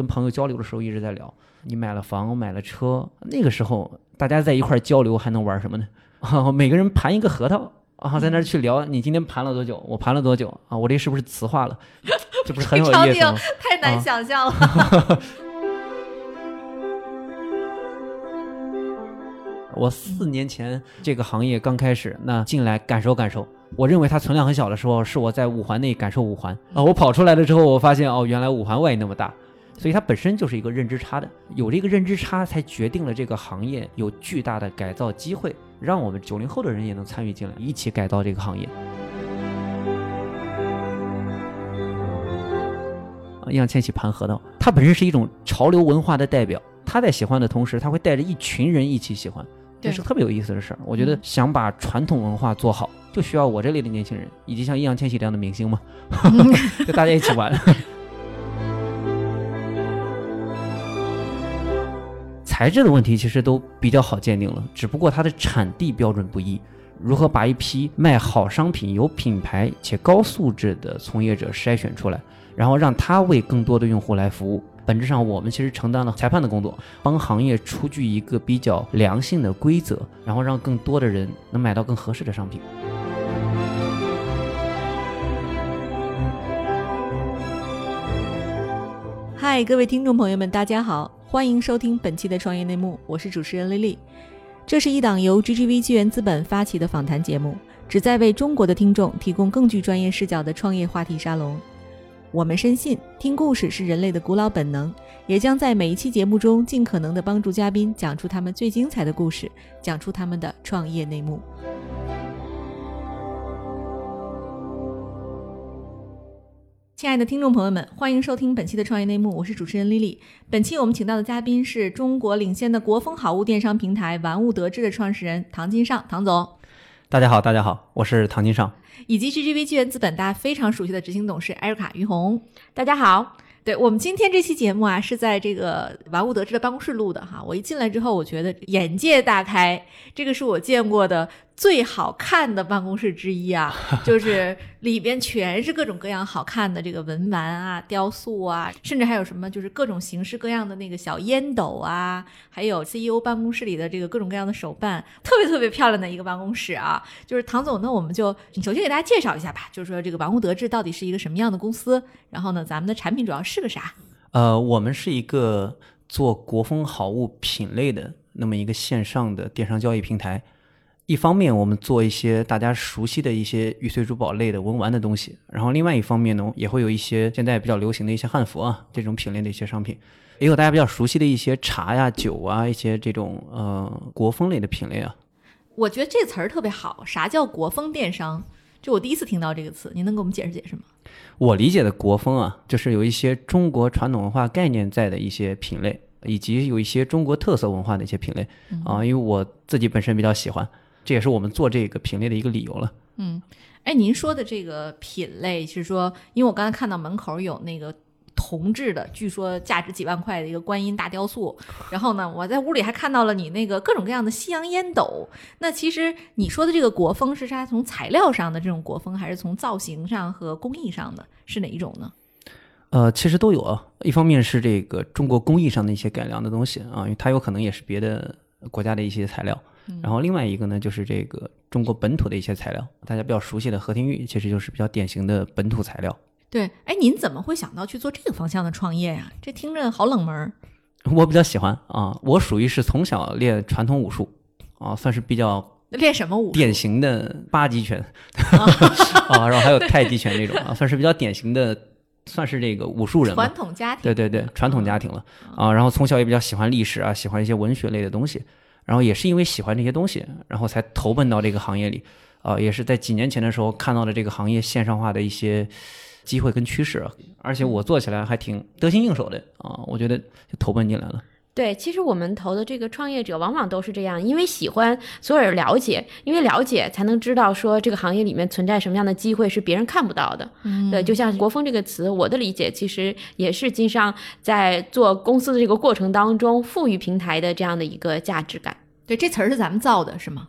跟朋友交流的时候一直在聊，你买了房，买了车，那个时候大家在一块儿交流还能玩什么呢？啊，每个人盘一个核桃啊，在那儿去聊，你今天盘了多久？我盘了多久啊？我这是不是磁化了？这不是很有意思吗？太难想象了。我四年前这个行业刚开始，那进来感受感受。我认为它存量很小的时候，是我在五环内感受五环啊。我跑出来了之后，我发现哦，原来五环外那么大，所以它本身就是一个认知差的。有这个认知差，才决定了这个行业有巨大的改造机会，让我们九零后的人也能参与进来，一起改造这个行业。易烊千玺盘核桃，他本身是一种潮流文化的代表，他在喜欢的同时，他会带着一群人一起喜欢。这是特别有意思的事儿。我觉得想把传统文化做好，就需要我这类的年轻人，以及像易烊千玺这样的明星嘛，就大家一起玩。材质的问题其实都比较好鉴定了，只不过它的产地标准不一。如何把一批卖好商品、有品牌且高素质的从业者筛选出来，然后让他为更多的用户来服务？本质上，我们其实承担了裁判的工作，帮行业出具一个比较良性的规则，然后让更多的人能买到更合适的商品。嗨，各位听众朋友们，大家好，欢迎收听本期的创业内幕，我是主持人丽丽。这是一档由 GGV 纪源资本发起的访谈节目，旨在为中国的听众提供更具专业视角的创业话题沙龙。我们深信，听故事是人类的古老本能，也将在每一期节目中尽可能的帮助嘉宾讲出他们最精彩的故事，讲出他们的创业内幕。亲爱的听众朋友们，欢迎收听本期的创业内幕，我是主持人丽丽。本期我们请到的嘉宾是中国领先的国风好物电商平台玩物得志的创始人唐金尚，唐总。大家好，大家好，我是唐金尚。以及 GGV 纪源资本大家非常熟悉的执行董事艾瑞卡于红，大家好。对我们今天这期节目啊，是在这个玩物得志的办公室录的哈。我一进来之后，我觉得眼界大开，这个是我见过的。最好看的办公室之一啊，就是里边全是各种各样好看的这个文玩啊、雕塑啊，甚至还有什么就是各种形式各样的那个小烟斗啊，还有 CEO 办公室里的这个各种各样的手办，特别特别漂亮的一个办公室啊。就是唐总，那我们就首先给大家介绍一下吧，就是说这个玩物得志到底是一个什么样的公司，然后呢，咱们的产品主要是个啥？呃，我们是一个做国风好物品类的那么一个线上的电商交易平台。一方面，我们做一些大家熟悉的一些玉碎珠宝类的文玩的东西，然后另外一方面呢，也会有一些现在比较流行的一些汉服啊这种品类的一些商品，也有大家比较熟悉的一些茶呀、酒啊一些这种呃国风类的品类啊。我觉得这词儿特别好，啥叫国风电商？就我第一次听到这个词，您能给我们解释解释吗？我理解的国风啊，就是有一些中国传统文化概念在的一些品类，以及有一些中国特色文化的一些品类啊，因为我自己本身比较喜欢。这也是我们做这个品类的一个理由了。嗯，哎，您说的这个品类是说，因为我刚才看到门口有那个铜制的，据说价值几万块的一个观音大雕塑。然后呢，我在屋里还看到了你那个各种各样的西洋烟斗。那其实你说的这个国风是它从材料上的这种国风，还是从造型上和工艺上的是哪一种呢？呃，其实都有啊。一方面是这个中国工艺上的一些改良的东西啊，因为它有可能也是别的国家的一些材料。然后另外一个呢，就是这个中国本土的一些材料，大家比较熟悉的和田玉，其实就是比较典型的本土材料。对，哎，您怎么会想到去做这个方向的创业呀？这听着好冷门儿。我比较喜欢啊，我属于是从小练传统武术啊，算是比较练什么武？典型的八极拳 啊，然后还有太极拳那种啊，算是比较典型的，算是这个武术人。传统家庭。对对对，传统家庭了啊，然后从小也比较喜欢历史啊，喜欢一些文学类的东西。然后也是因为喜欢这些东西，然后才投奔到这个行业里，啊，也是在几年前的时候看到了这个行业线上化的一些机会跟趋势，而且我做起来还挺得心应手的啊，我觉得就投奔进来了。对，其实我们投的这个创业者往往都是这样，因为喜欢，所有人了解，因为了解才能知道说这个行业里面存在什么样的机会是别人看不到的。嗯对，就像“国风”这个词，我的理解其实也是经商在做公司的这个过程当中赋予平台的这样的一个价值感。对，这词儿是咱们造的，是吗？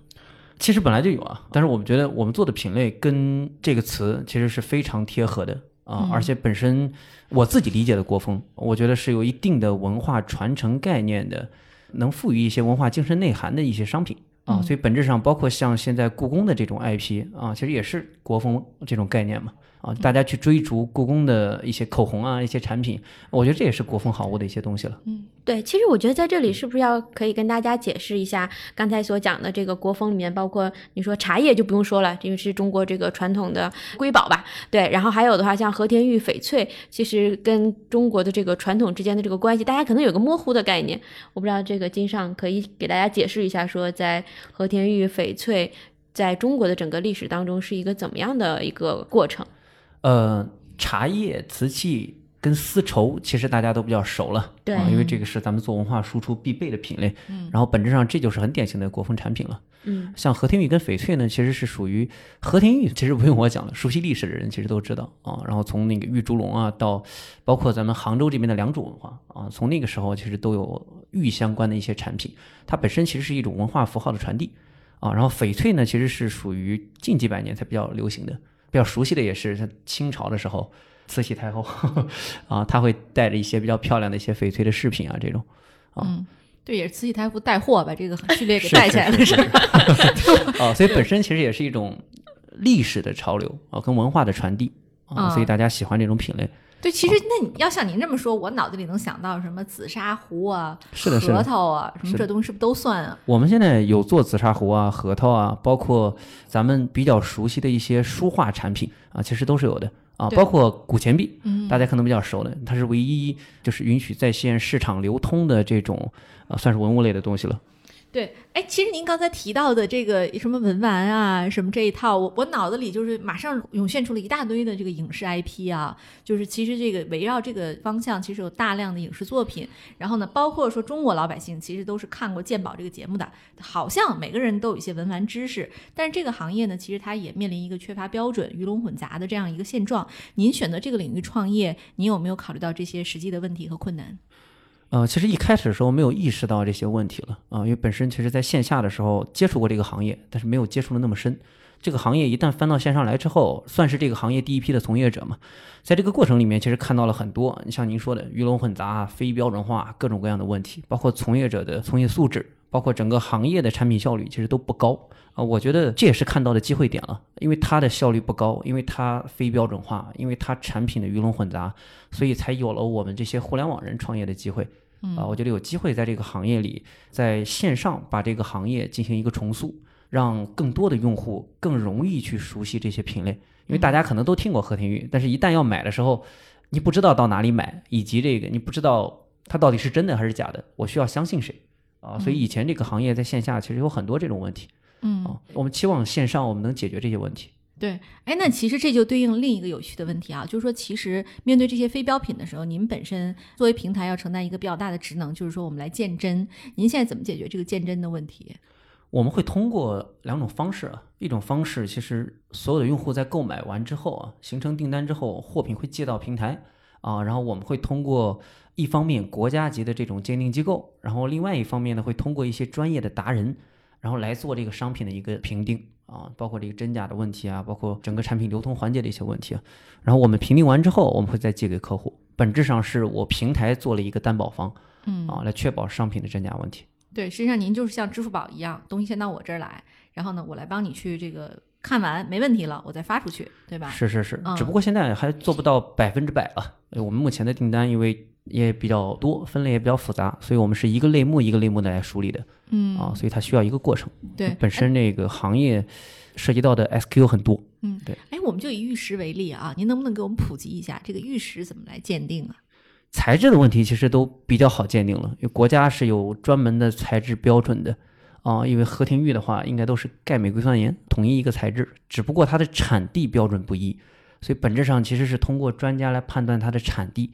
其实本来就有啊，但是我们觉得我们做的品类跟这个词其实是非常贴合的啊，而且本身我自己理解的国风，我觉得是有一定的文化传承概念的，能赋予一些文化精神内涵的一些商品啊，所以本质上包括像现在故宫的这种 IP 啊，其实也是国风这种概念嘛。啊，大家去追逐故宫的一些口红啊，一些产品，我觉得这也是国风好物的一些东西了。嗯，对，其实我觉得在这里是不是要可以跟大家解释一下刚才所讲的这个国风里面，包括你说茶叶就不用说了，因为是中国这个传统的瑰宝吧？对，然后还有的话像和田玉、翡翠，其实跟中国的这个传统之间的这个关系，大家可能有个模糊的概念。我不知道这个金上可以给大家解释一下，说在和田玉、翡翠在中国的整个历史当中是一个怎么样的一个过程？呃，茶叶、瓷器跟丝绸，其实大家都比较熟了，对，因为这个是咱们做文化输出必备的品类。嗯，然后本质上这就是很典型的国风产品了。嗯，像和田玉跟翡翠呢，其实是属于和田玉，其实不用我讲了，熟悉历史的人其实都知道啊。然后从那个玉猪龙啊，到包括咱们杭州这边的良渚文化啊，从那个时候其实都有玉相关的一些产品，它本身其实是一种文化符号的传递啊。然后翡翠呢，其实是属于近几百年才比较流行的。比较熟悉的也是像清朝的时候，慈禧太后 啊，她会带着一些比较漂亮的一些翡翠的饰品啊，这种啊，对，也是慈禧太后带货把这个序列给带起来了，是 啊，所以本身其实也是一种历史的潮流啊，跟文化的传递啊，所以大家喜欢这种品类。对，其实那你要像您这么说，我脑子里能想到什么紫砂壶啊、是的核桃啊，什么这东西是不是都算啊？我们现在有做紫砂壶啊、核桃啊，包括咱们比较熟悉的一些书画产品啊，其实都是有的啊。包括古钱币，嗯大家可能比较熟的，它是唯一就是允许在线市场流通的这种啊，算是文物类的东西了。对，哎，其实您刚才提到的这个什么文玩啊，什么这一套，我我脑子里就是马上涌现出了一大堆的这个影视 IP 啊，就是其实这个围绕这个方向，其实有大量的影视作品。然后呢，包括说中国老百姓其实都是看过鉴宝这个节目的，好像每个人都有一些文玩知识。但是这个行业呢，其实它也面临一个缺乏标准、鱼龙混杂的这样一个现状。您选择这个领域创业，您有没有考虑到这些实际的问题和困难？呃，其实一开始的时候没有意识到这些问题了啊，因为本身其实在线下的时候接触过这个行业，但是没有接触的那么深。这个行业一旦翻到线上来之后，算是这个行业第一批的从业者嘛，在这个过程里面，其实看到了很多，你像您说的鱼龙混杂、非标准化各种各样的问题，包括从业者的从业素质，包括整个行业的产品效率其实都不高啊。我觉得这也是看到的机会点了，因为它的效率不高，因为它非标准化，因为它产品的鱼龙混杂，所以才有了我们这些互联网人创业的机会。啊，我觉得有机会在这个行业里，在线上把这个行业进行一个重塑，让更多的用户更容易去熟悉这些品类。因为大家可能都听过和田玉，但是一旦要买的时候，你不知道到哪里买，以及这个你不知道它到底是真的还是假的，我需要相信谁啊？所以以前这个行业在线下其实有很多这种问题。嗯，我们期望线上我们能解决这些问题。对，哎，那其实这就对应另一个有趣的问题啊，就是说，其实面对这些非标品的时候，您本身作为平台要承担一个比较大的职能，就是说我们来鉴真。您现在怎么解决这个鉴真的问题？我们会通过两种方式啊，一种方式其实所有的用户在购买完之后啊，形成订单之后，货品会寄到平台啊，然后我们会通过一方面国家级的这种鉴定机构，然后另外一方面呢，会通过一些专业的达人，然后来做这个商品的一个评定。啊，包括这个真假的问题啊，包括整个产品流通环节的一些问题啊，然后我们评定完之后，我们会再寄给客户。本质上是我平台做了一个担保方，嗯啊，来确保商品的真假问题。对，实际上您就是像支付宝一样，东西先到我这儿来，然后呢，我来帮你去这个看完没问题了，我再发出去，对吧？是是是，只不过现在还做不到百分之百了。我们目前的订单因为也比较多，分类也比较复杂，所以我们是一个类目一个类目的来梳理的。嗯啊，所以它需要一个过程。对，本身那个行业涉及到的 SQ 很多。嗯，对。哎，我们就以玉石为例啊，您能不能给我们普及一下这个玉石怎么来鉴定啊？材质的问题其实都比较好鉴定了，因为国家是有专门的材质标准的啊。因为和田玉的话，应该都是钙镁硅酸盐统一一个材质，只不过它的产地标准不一，所以本质上其实是通过专家来判断它的产地。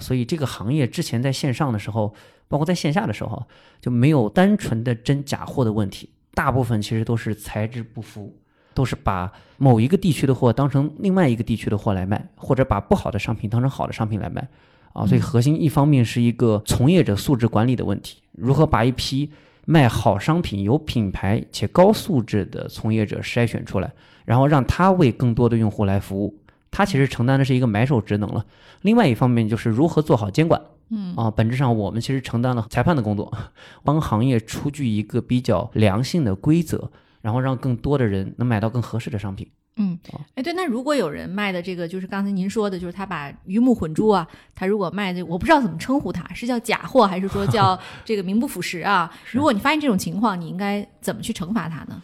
所以这个行业之前在线上的时候。包括在线下的时候，就没有单纯的真假货的问题，大部分其实都是材质不符，都是把某一个地区的货当成另外一个地区的货来卖，或者把不好的商品当成好的商品来卖，啊，所以核心一方面是一个从业者素质管理的问题，如何把一批卖好商品、有品牌且高素质的从业者筛选出来，然后让他为更多的用户来服务，它其实承担的是一个买手职能了。另外一方面就是如何做好监管。嗯啊，本质上我们其实承担了裁判的工作，帮行业出具一个比较良性的规则，然后让更多的人能买到更合适的商品。嗯，哎，对，那如果有人卖的这个，就是刚才您说的，就是他把鱼目混珠啊，他如果卖的，我不知道怎么称呼他，是叫假货还是说叫这个名不副实啊？如果你发现这种情况，你应该怎么去惩罚他呢？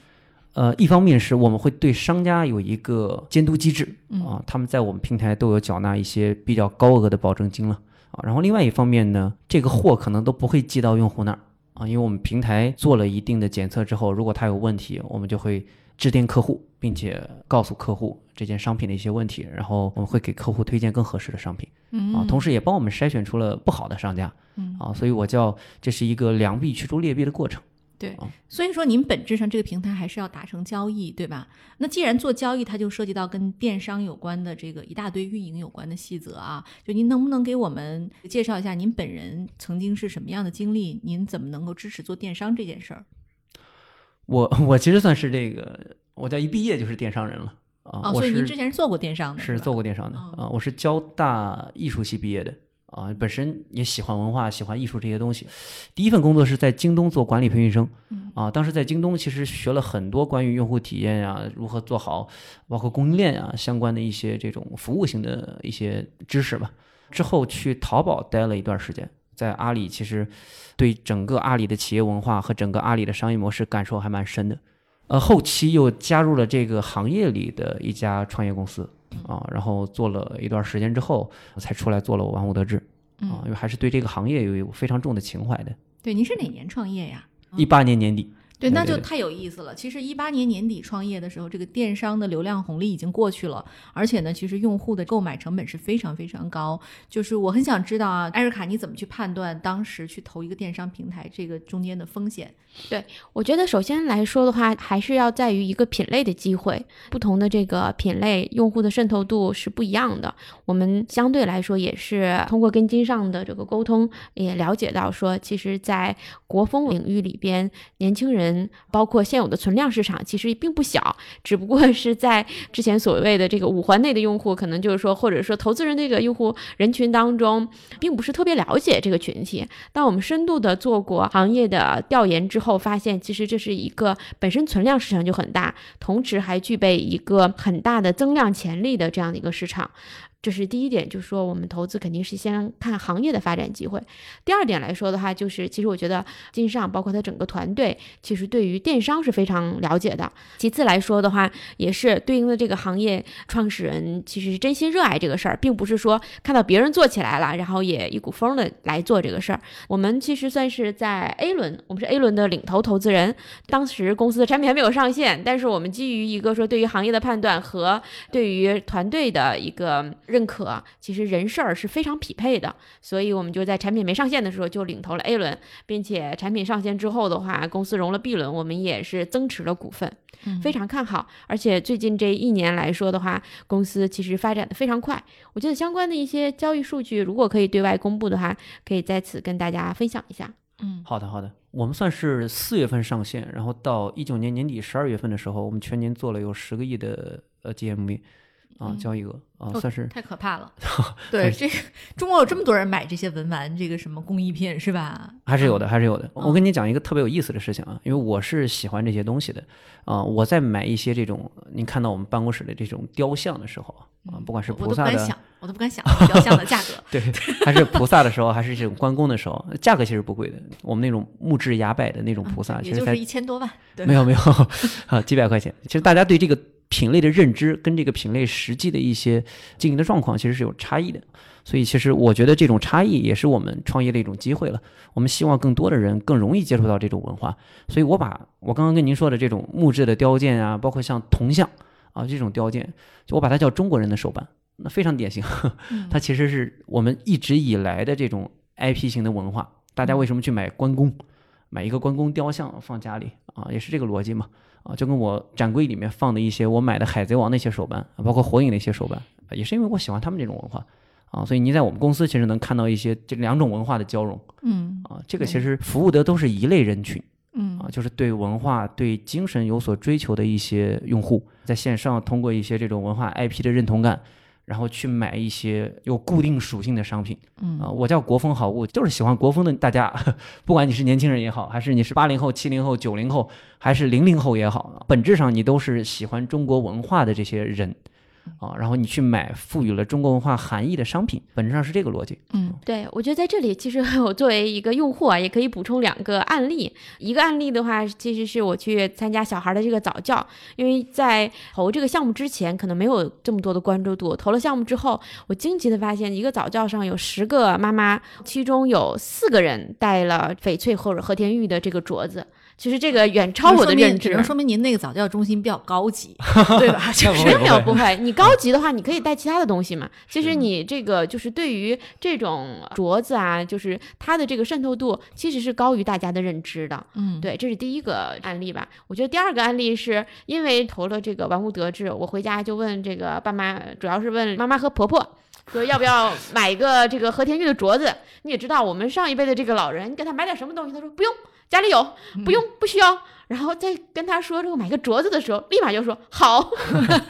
呃，一方面是我们会对商家有一个监督机制嗯啊，他们在我们平台都有缴纳一些比较高额的保证金了啊。然后另外一方面呢，这个货可能都不会寄到用户那儿啊，因为我们平台做了一定的检测之后，如果它有问题，我们就会致电客户，并且告诉客户这件商品的一些问题，然后我们会给客户推荐更合适的商品嗯啊，同时也帮我们筛选出了不好的商家嗯啊，所以我叫这是一个良币驱逐劣币的过程。对啊，所以说您本质上这个平台还是要达成交易，对吧？那既然做交易，它就涉及到跟电商有关的这个一大堆运营有关的细则啊。就您能不能给我们介绍一下您本人曾经是什么样的经历？您怎么能够支持做电商这件事儿？我我其实算是这个，我在一毕业就是电商人了啊，哦，所以您之前是做过电商的，是吧做过电商的哦啊，我是交大艺术系毕业的啊，本身也喜欢文化，喜欢艺术这些东西。第一份工作是在京东做管理培训生嗯啊，当时在京东其实学了很多关于用户体验呀、如何做好，包括供应链啊相关的一些这种服务性的一些知识吧。之后去淘宝待了一段时间，在阿里其实对整个阿里的企业文化和整个阿里的商业模式感受还蛮深的。呃，后期又加入了这个行业里的一家创业公司啊，然后做了一段时间之后，才出来做了我玩物得志啊，因为还是对这个行业有非常重的情怀的。对，您是哪年创业呀？一八年年底，对，那就太有意思了。其实一八年年底创业的时候，这个电商的流量红利已经过去了，而且呢，其实用户的购买成本是非常非常高。就是我很想知道啊，艾瑞卡，你怎么去判断当时去投一个电商平台这个中间的风险？对我觉得首先来说的话，还是要在于一个品类的机会，不同的这个品类用户的渗透度是不一样的。我们相对来说也是通过跟经上的这个沟通，也了解到说，其实，在国风领域里边，年轻人包括现有的存量市场其实并不小，只不过是在之前所谓的这个五环内的用户，可能就是说，或者说投资人这个用户人群当中，并不是特别了解这个群体。当我们深度的做过行业的调研之后，发现其实这是一个本身存量市场就很大，同时还具备一个很大的增量潜力的这样的一个市场。这是第一点，就是说我们投资肯定是先看行业的发展机会。第二点来说的话，就是其实我觉得金上包括他整个团队，其实对于电商是非常了解的。其次来说的话，也是对应的这个行业创始人其实是真心热爱这个事儿，并不是说看到别人做起来了，然后也一股风的来做这个事儿。我们其实算是在 A 轮，我们是 A 轮的领头投资人。当时公司的产品还没有上线，但是我们基于一个说对于行业的判断和对于团队的一个认可，其实人事儿是非常匹配的，所以我们就在产品没上线的时候就领投了 A 轮，并且产品上线之后的话，公司融了 B 轮，我们也是增持了股份。非常看好，而且最近这一年来说的话，公司其实发展的非常快。我觉得相关的一些交易数据，如果可以对外公布的话，可以在此跟大家分享一下。嗯好的好的，我们算是四月份上线，然后到一九年年底十二月份的时候，我们全年做了有十个亿的呃 GMV 啊嗯交易额啊，哦算是太可怕了。对，这个中国有这么多人买这些文玩，这个什么工艺品是吧？还是有的，还是有的。嗯我跟你讲一个特别有意思的事情啊，因为我是喜欢这些东西的啊、我在买一些这种您看到我们办公室的这种雕像的时候啊，不管是菩萨的，都不敢想，我都不敢想雕像的价格。对，还是菩萨的时候，还是这种关公的时候，价格其实不贵的。我们那种木质崖柏的那种菩萨，其实才一千多万。对没有没有 啊，几百块钱。其实大家对这个品类的认知跟这个品类实际的一些经营的状况其实是有差异的。所以其实我觉得这种差异也是我们创业的一种机会了。我们希望更多的人更容易接触到这种文化。所以我把我刚刚跟您说的这种木质的雕件啊，包括像铜像啊这种雕件，就我把它叫中国人的手办，那非常典型。嗯它其实是我们一直以来的这种 IP 型的文化。大家为什么去买关公？买一个关公雕像放家里啊，也是这个逻辑嘛啊，就跟我展柜里面放的一些我买的海贼王那些手办，啊包括火影那些手办，啊也是因为我喜欢他们这种文化啊，所以你在我们公司其实能看到一些这两种文化的交融嗯啊，这个其实服务的都是一类人群嗯啊，就是对文化、对精神有所追求的一些用户，在线上通过一些这种文化 IP 的认同感，然后去买一些有固定属性的商品。嗯啊、我叫国风好物，就是喜欢国风的大家，不管你是年轻人也好，还是你是八零后、七零后、九零后，还是零零后也好，本质上你都是喜欢中国文化的这些人啊。然后你去买赋予了中国文化含义的商品，本质上是这个逻辑。嗯对，我觉得在这里，其实我作为一个用户啊，也可以补充两个案例。一个案例的话，其实是我去参加小孩的这个早教，因为在投这个项目之前，可能没有这么多的关注度。投了项目之后，我惊奇的发现，一个早教上有十个妈妈，其中有四个人带了翡翠或者和田玉的这个镯子。其实这个远超我的认知，只能说明您那个早教中心比较高级，对吧？就是没有不会没有不会，你高级的话，你可以带其他的东西嘛。其实你这个就是对于这种镯子啊，就是它的这个渗透度其实是高于大家的认知的。嗯，对，这是第一个案例吧。我觉得第二个案例是因为投了这个玩物得志，我回家就问这个爸妈，主要是问妈妈和婆婆。说要不要买一个这个和田玉的镯子？你也知道，我们上一辈的这个老人，你给他买点什么东西，他说不用，家里有，不用，不需要。然后再跟他说这个买个镯子的时候，立马就说好，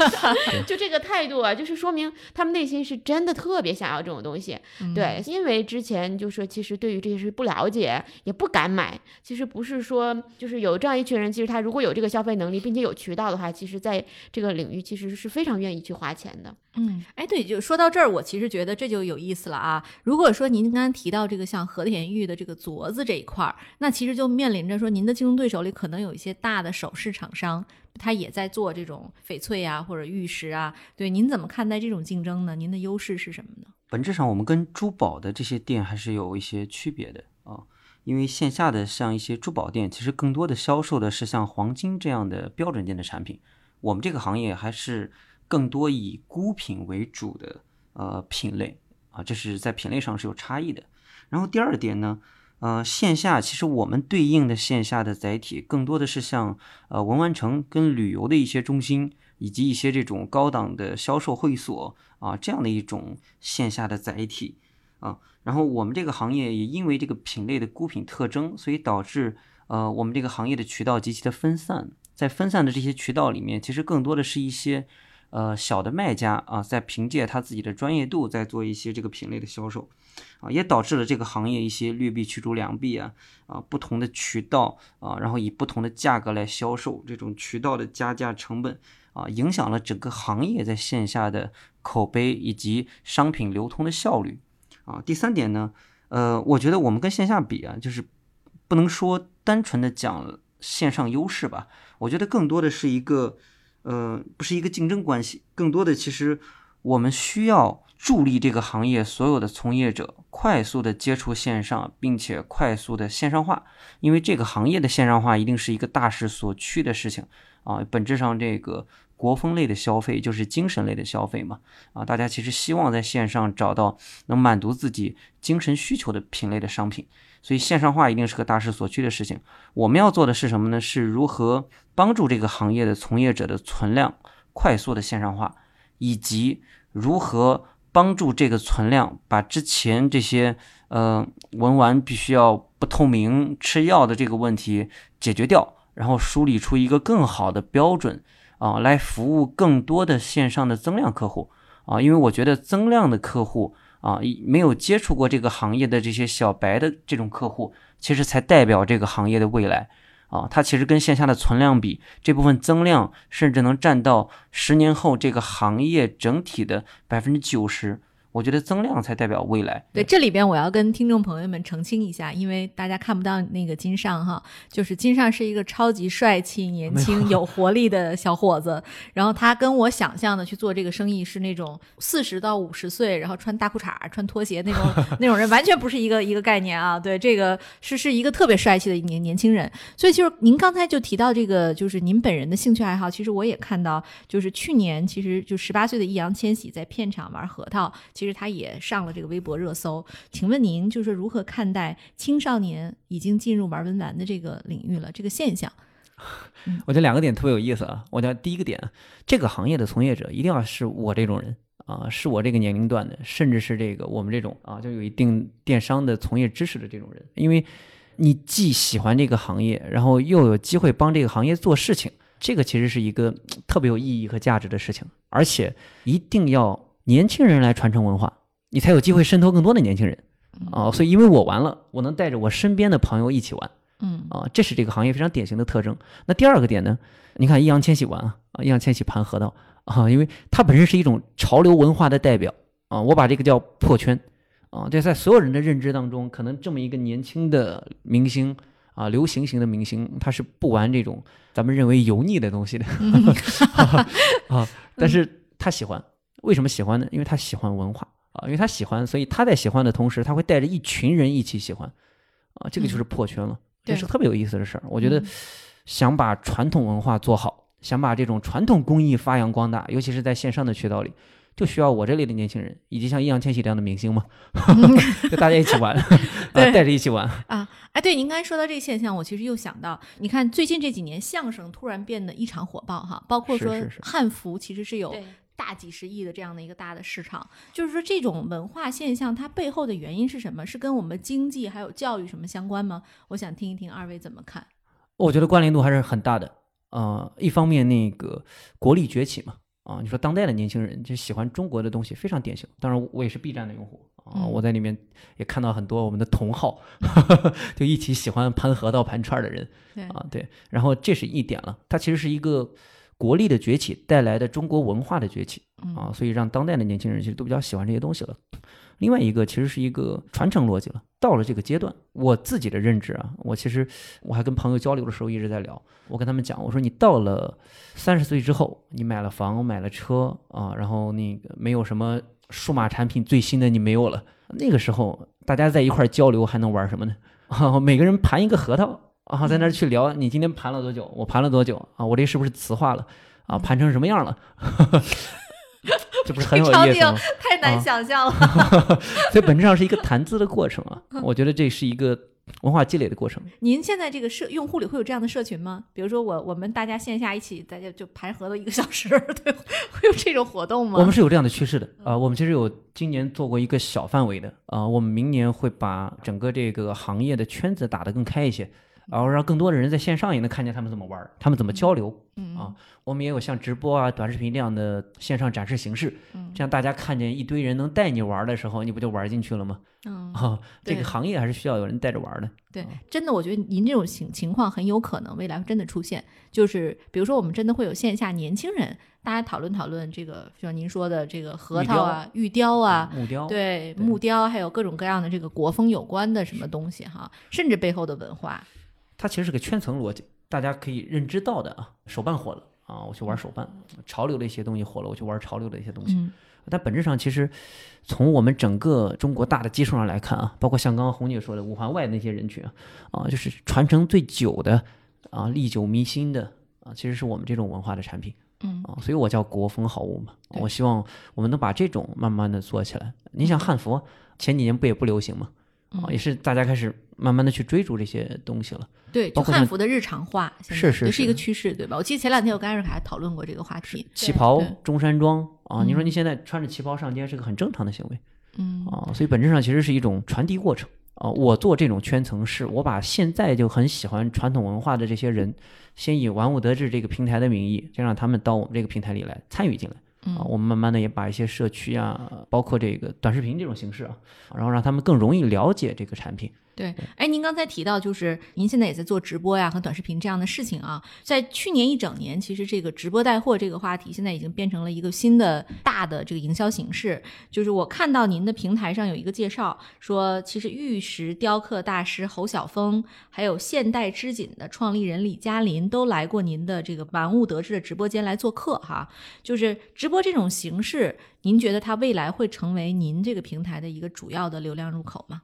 就这个态度啊，就是说明他们内心是真的特别想要这种东西。对，因为之前就说其实对于这些事不了解，也不敢买。其实不是说就是有这样一群人，其实他如果有这个消费能力，并且有渠道的话，其实在这个领域其实是非常愿意去花钱的。嗯，哎，对，就说到这儿，我其实觉得这就有意思了啊。如果说您刚刚提到这个像和田玉的这个镯子这一块儿，那其实就面临着说您的竞争对手里可能有一些大的首饰厂商，他也在做这种翡翠啊或者玉石啊。对，您怎么看待这种竞争呢？您的优势是什么呢？本质上，我们跟珠宝的这些店还是有一些区别的啊，因为线下的像一些珠宝店，其实更多的销售的是像黄金这样的标准件的产品，我们这个行业还是更多以孤品为主的呃品类啊，这是在品类上是有差异的。然后第二点呢，呃，线下其实我们对应的线下的载体更多的是像呃文玩城跟旅游的一些中心，以及一些这种高档的销售会所啊这样的一种线下的载体啊。然后我们这个行业也因为这个品类的孤品特征，所以导致呃我们这个行业的渠道极其的分散。在分散的这些渠道里面，其实更多的是一些呃小的卖家啊，在凭借他自己的专业度在做一些这个品类的销售。啊，也导致了这个行业一些劣币驱逐良币啊啊，不同的渠道啊，然后以不同的价格来销售，这种渠道的加价成本啊，影响了整个行业在线下的口碑以及商品流通的效率啊。第三点呢，呃，我觉得我们跟线下比啊，就是不能说单纯的讲线上优势吧，我觉得更多的是一个呃，不是一个竞争关系，更多的其实我们需要。助力这个行业所有的从业者快速的接触线上，并且快速的线上化，因为这个行业的线上化一定是一个大势所趋的事情啊。本质上，这个国风类的消费就是精神类的消费嘛啊，大家其实希望在线上找到能满足自己精神需求的品类的商品，所以线上化一定是个大势所趋的事情。我们要做的是什么呢？是如何帮助这个行业的从业者的存量快速的线上化，以及如何。帮助这个存量把之前这些呃文玩必须要不透明、吃药的这个问题解决掉，然后梳理出一个更好的标准啊，来服务更多的线上的增量客户啊。因为我觉得增量的客户啊，没有接触过这个行业的这些小白的这种客户，其实才代表这个行业的未来。啊，它其实跟线下的存量比，这部分增量甚至能占到十年后这个行业整体的百分之九十。我觉得增量才代表未来。对，这里边我要跟听众朋友们澄清一下，因为大家看不到那个金尚哈，就是金尚是一个超级帅气、年轻、有活力的小伙子。然后他跟我想象的去做这个生意是那种四十到五十岁，然后穿大裤衩、穿拖鞋那种 那种人，完全不是一个一个概念啊。对，这个是是一个特别帅气的年年轻人。所以就是您刚才就提到这个，就是您本人的兴趣爱好，其实我也看到，就是去年其实就十八岁的易烊千玺在片场玩核桃，其实。其实他也上了这个微博热搜，请问您就是如何看待青少年已经进入玩文玩的这个领域了这个现象？我觉得两个点特别有意思啊。我觉得第一个点，这个行业的从业者一定要是我这种人啊，是我这个年龄段的，甚至是这个我们这种啊，就有一定电商的从业知识的这种人，因为你既喜欢这个行业，然后又有机会帮这个行业做事情，这个其实是一个特别有意义和价值的事情，而且一定要。年轻人来传承文化，你才有机会渗透更多的年轻人啊。所以因为我玩了，我能带着我身边的朋友一起玩。嗯啊，这是这个行业非常典型的特征。那第二个点呢？你看易烊千玺玩啊，易烊千玺盘河道啊，因为它本身是一种潮流文化的代表啊，我把这个叫破圈啊，这在所有人的认知当中，可能这么一个年轻的明星啊，流行型的明星，他是不玩这种咱们认为油腻的东西的啊，但是他喜欢，为什么喜欢呢？因为他喜欢文化啊，因为他喜欢，所以他在喜欢的同时，他会带着一群人一起喜欢啊，这个就是破圈了。这是特别有意思的事儿，我觉得想把传统文化做好，想把这种传统工艺发扬光大，尤其是在线上的渠道里，就需要我这类的年轻人，以及像易烊千玺这样的明星嘛，就大家一起玩，带着一起玩啊！哎，对，您刚才说到这个现象，我其实又想到，你看最近这几年相声突然变得异常火爆哈，包括说汉服其实是有。大几十亿的这样的一个大的市场，就是说这种文化现象它背后的原因是什么？是跟我们经济还有教育什么相关吗？我想听一听二位怎么看。我觉得关联度还是很大的。呃，一方面那个国力崛起嘛，啊，你说当代的年轻人就喜欢中国的东西，非常典型。当然，我也是 B 站的用户啊，我在里面也看到很多我们的同好，就一起喜欢盘核桃、盘串的人啊，对。然后这是一点了，它其实是一个。国力的崛起带来的中国文化的崛起啊，所以让当代的年轻人其实都比较喜欢这些东西了。另外一个其实是一个传承逻辑了。到了这个阶段，我自己的认知啊，我其实我还跟朋友交流的时候一直在聊。我跟他们讲，我说你到了三十岁之后，你买了房买了车啊，然后那个没有什么数码产品最新的你没有了，那个时候大家在一块交流还能玩什么呢？啊，每个人盘一个核桃。啊，在那儿去聊，你今天盘了多久？我盘了多久？啊，我这是不是磁化了？啊，盘成什么样了？这不是很有意思吗？太难想象了。所以本质上是一个谈资的过程啊。我觉得这是一个文化积累的过程。您现在这个社用户里会有这样的社群吗？比如说我我们大家线下一起，大家就盘核桃一个小时，对，会有这种活动吗？我们是有这样的趋势的啊。我们其实有今年做过一个小范围的啊，我们明年会把整个这个行业的圈子打得更开一些。然后让更多的人在线上也能看见他们怎么玩，他们怎么交流。嗯啊，我们也有像直播啊、短视频这样的线上展示形式。嗯这样大家看见一堆人能带你玩的时候，你不就玩进去了吗？嗯，啊，这个行业还是需要有人带着玩的。对，真的，我觉得您这种情情况很有可能未来真的出现。就是比如说，我们真的会有线下年轻人，大家讨论讨论这个，就像您说的这个核桃啊、玉雕啊、木雕，对木雕，还有各种各样的这个国风有关的什么东西哈，甚至背后的文化。它其实是个圈层逻辑，大家可以认知到的啊。手办火了啊，我去玩手办；潮流的一些东西火了，我去玩潮流的一些东西。但本质上，其实从我们整个中国大的基数上来看啊，包括像刚刚红姐说的五环外那些人群啊，啊，就是传承最久的啊，历久弥新的啊，其实是我们这种文化的产品。嗯啊，所以我叫国风好物嘛。我希望我们能把这种慢慢的做起来。你想汉服前几年不也不流行吗？啊，也是大家开始慢慢的去追逐这些东西了。对，就汉服的日常化，是是是一个趋势，对吧？我记得前两天我跟艾瑞卡讨论过这个话题。旗袍、中山装啊，你说你现在穿着旗袍上街是个很正常的行为，嗯啊，所以本质上其实是一种传递过程啊。我做这种圈层，是我把现在就很喜欢传统文化的这些人，先以玩物得志这个平台的名义，先让他们到我们这个平台里来参与进来。啊，我们慢慢的也把一些社区啊，包括这个短视频这种形式啊，然后让他们更容易了解这个产品。对，哎，您刚才提到，就是您现在也在做直播呀和短视频这样的事情啊。在去年一整年，其实这个直播带货这个话题，现在已经变成了一个新的大的这个营销形式。就是我看到您的平台上有一个介绍，说其实玉石雕刻大师侯晓峰，还有现代织锦的创立人李嘉林，都来过您的这个玩物得志的直播间来做客哈。就是直播这种形式，您觉得它未来会成为您这个平台的一个主要的流量入口吗？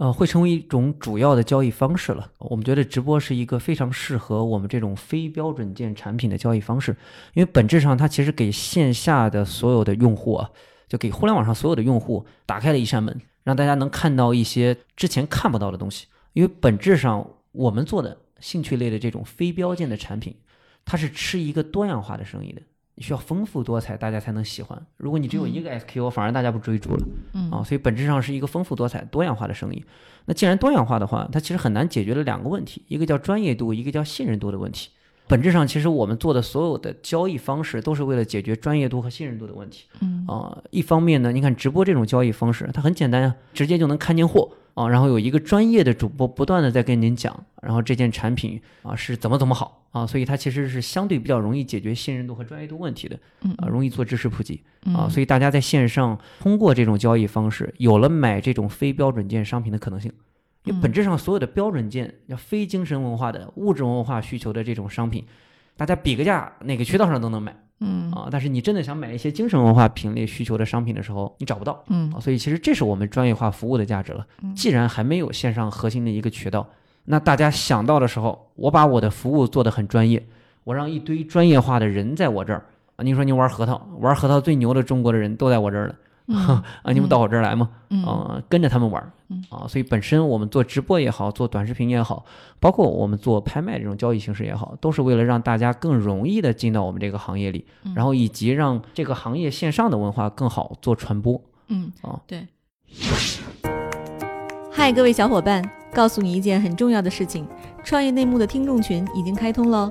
呃，会成为一种主要的交易方式了。我们觉得直播是一个非常适合我们这种非标准件产品的交易方式，因为本质上它其实给线下的所有的用户啊，就给互联网上所有的用户打开了一扇门，让大家能看到一些之前看不到的东西。因为本质上我们做的兴趣类的这种非标件的产品，它是吃一个多样化的生意的。需要丰富多彩，大家才能喜欢。如果你只有一个 SKU，反而大家不追逐了。嗯啊，所以本质上是一个丰富多彩、多样化的生意。那既然多样化的话，它其实很难解决了两个问题：一个叫专业度，一个叫信任度的问题。本质上，其实我们做的所有的交易方式都是为了解决专业度和信任度的问题。嗯啊、一方面呢，你看直播这种交易方式，它很简单啊，直接就能看见货啊，然后有一个专业的主播不断的在跟您讲，然后这件产品啊是怎么怎么好啊，所以它其实是相对比较容易解决信任度和专业度问题的，嗯啊，容易做知识普及嗯啊，所以大家在线上通过这种交易方式，有了买这种非标准件商品的可能性。因为本质上所有的标准件，要非精神文化的物质文化需求的这种商品，大家比个价，哪个渠道上都能买嗯啊。但是你真的想买一些精神文化品类需求的商品的时候，你找不到嗯啊。所以其实这是我们专业化服务的价值了。既然还没有线上核心的一个渠道，那大家想到的时候，我把我的服务做得很专业，我让一堆专业化的人在我这儿啊。你说你玩核桃，玩核桃最牛的中国的人都在我这儿了。啊，你们到我这儿来嘛，嗯啊，跟着他们玩儿嗯，啊，所以本身我们做直播也好，做短视频也好，包括我们做拍卖这种交易形式也好，都是为了让大家更容易的进到我们这个行业里，嗯然后以及让这个行业线上的文化更好做传播。嗯啊，对。嗨，各位小伙伴，告诉你一件很重要的事情：创业内幕的听众群已经开通喽。